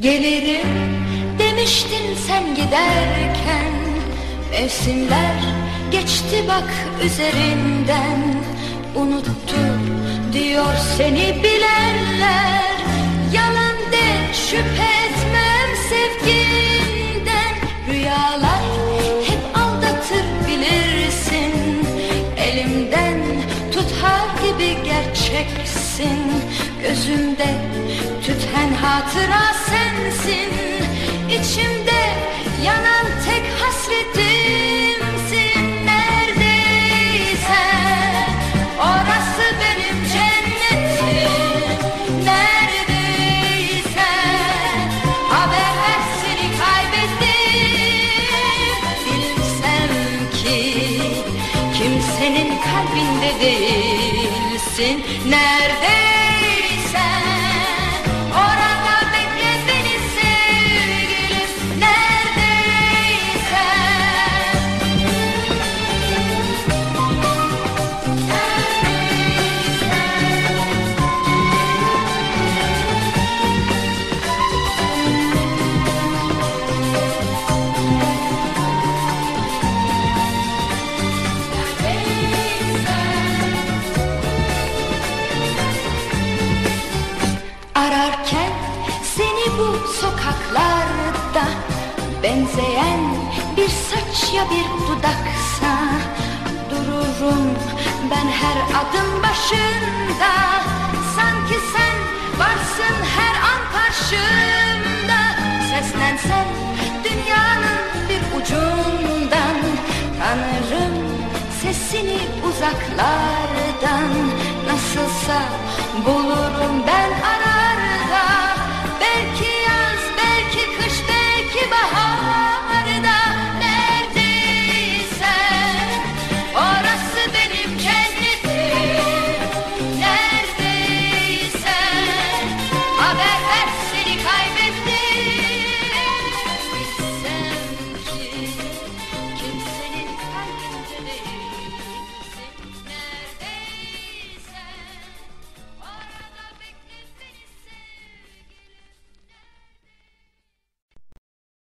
Gelirim demiştin sen giderken. Mevsimler geçti bak üzerinden. Unuttu diyor seni bilenler. Yalan de şüphe etmem sevginden. Rüyalar hep aldatır bilirsin. Elimden tutar gibi gerçeksin. Gözümde hatıra sensin. İçimde yanan tek hasretimsin. Neredeysen orası benim cennetim. Neredeysen haber ver seni kaybettim. Bilsem ki kimsenin kalbinde değilsin. Neredeysen Ararken seni bu sokaklarda Benzeyen bir saç ya bir dudaksa Dururum ben her adım başında. Sanki sen varsın her an karşımda. Seslensen dünyanın bir ucundan Tanırım sesini uzaklardan. Nasılsa bulurum ben